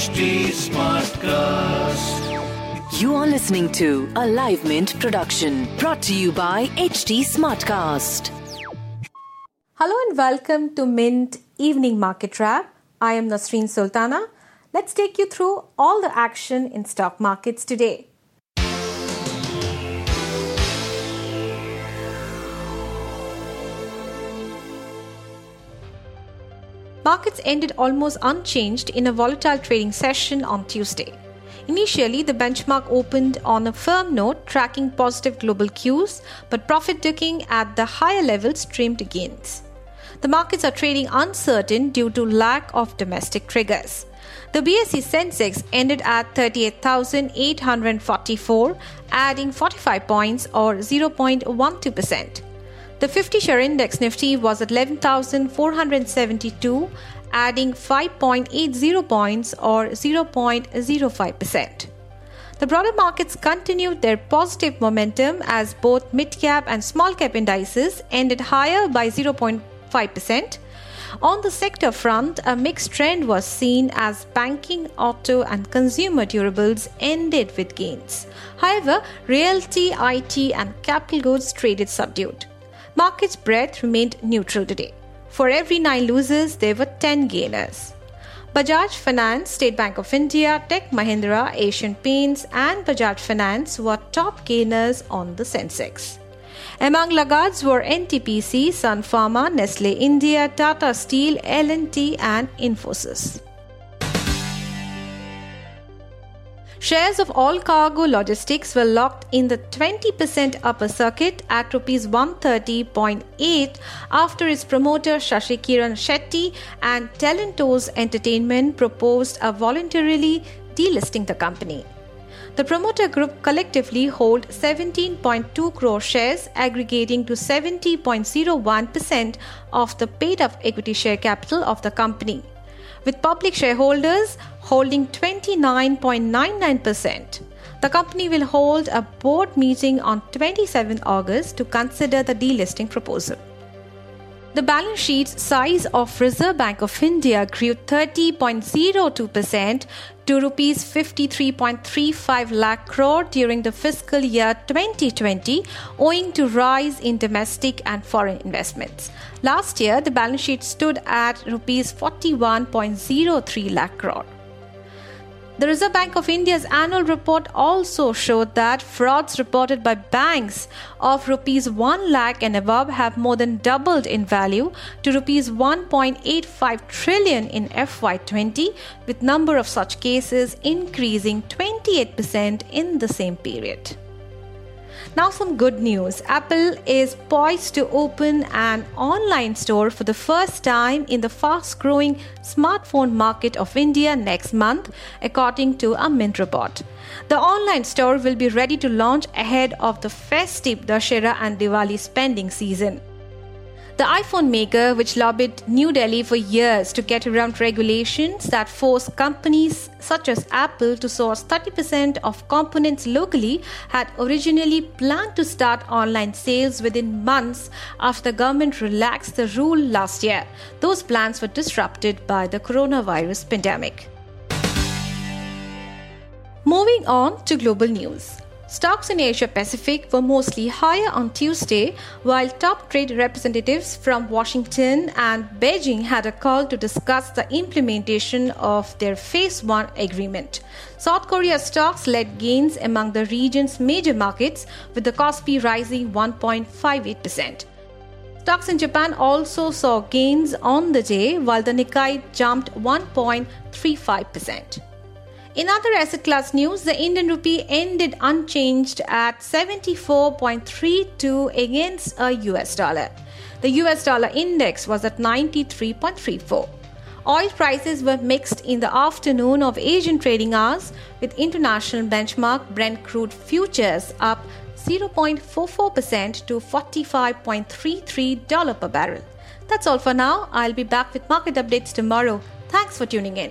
HT Smartcast. You are listening to a Live Mint production brought to you by HT Smartcast. Hello and welcome to Mint Evening Market Wrap. I am Nasreen Sultana. Let's take you through all the action in stock markets today. Markets ended almost unchanged in a volatile trading session on Tuesday. Initially, the benchmark opened on a firm note, tracking positive global cues, but profit taking at the higher levels trimmed gains. The markets are trading uncertain due to lack of domestic triggers. The BSE Sensex ended at 38,844, adding 45 points or 0.12%. The 50 share index Nifty was at 11,472, adding 5.80 points or 0.05%. The broader markets continued their positive momentum as both mid cap and small cap indices ended higher by 0.5%. On the sector front, a mixed trend was seen as banking, auto, and consumer durables ended with gains. However, realty, IT, and capital goods traded subdued. Market's breadth remained neutral today. For every 9 losers, there were 10 gainers. Bajaj Finance, State Bank of India, Tech Mahindra, Asian Paints, and Bajaj Finance were top gainers on the Sensex. Among laggards were NTPC, Sun Pharma, Nestle India, Tata Steel, L&T, and Infosys. Shares of Allcargo Logistics were locked in the 20% upper circuit at rupees 130.8 after its promoter Shashi Kiran Shetty and Talentos Entertainment proposed a voluntarily delisting the company. The promoter group collectively hold 17.2 crore shares aggregating to 70.01% of the paid up equity share capital of the company with public shareholders holding 29.99%. The company will hold a board meeting on 27 August to consider the delisting proposal. The balance sheet size of Reserve Bank of India grew 30.02% to rupees 53.35 lakh crore during the fiscal year 2020 owing to rise in domestic and foreign investments. Last year the balance sheet stood at rupees 41.03 lakh crore. The Reserve Bank of India's annual report also showed that frauds reported by banks of rupees 1 lakh and above have more than doubled in value to rupees 1.85 trillion in FY20 with number of such cases increasing 28% in the same period. Now, some good news Apple is poised to open an online store for the first time in the fast growing smartphone market of India next month, according to a Mint report. The online store will be ready to launch ahead of the festive Dussehra and Diwali spending season. The iPhone maker, which lobbied New Delhi for years to get around regulations that force companies such as Apple to source 30% of components locally, had originally planned to start online sales within months after the government relaxed the rule last year. Those plans were disrupted by the coronavirus pandemic. Moving on to global news. Stocks in Asia Pacific were mostly higher on Tuesday, while top trade representatives from Washington and Beijing had a call to discuss the implementation of their Phase 1 agreement. South Korea stocks led gains among the region's major markets, with the Kospi rising 1.58%. Stocks in Japan also saw gains on the day, while the Nikkei jumped 1.35%. In other asset class news, the Indian rupee ended unchanged at 74.32 against a US dollar. The US dollar index was at 93.34. Oil prices were mixed in the afternoon of Asian trading hours, with international benchmark Brent crude futures up 0.44% to $45.33 per barrel. That's all for now. I'll be back with market updates tomorrow. Thanks for tuning in.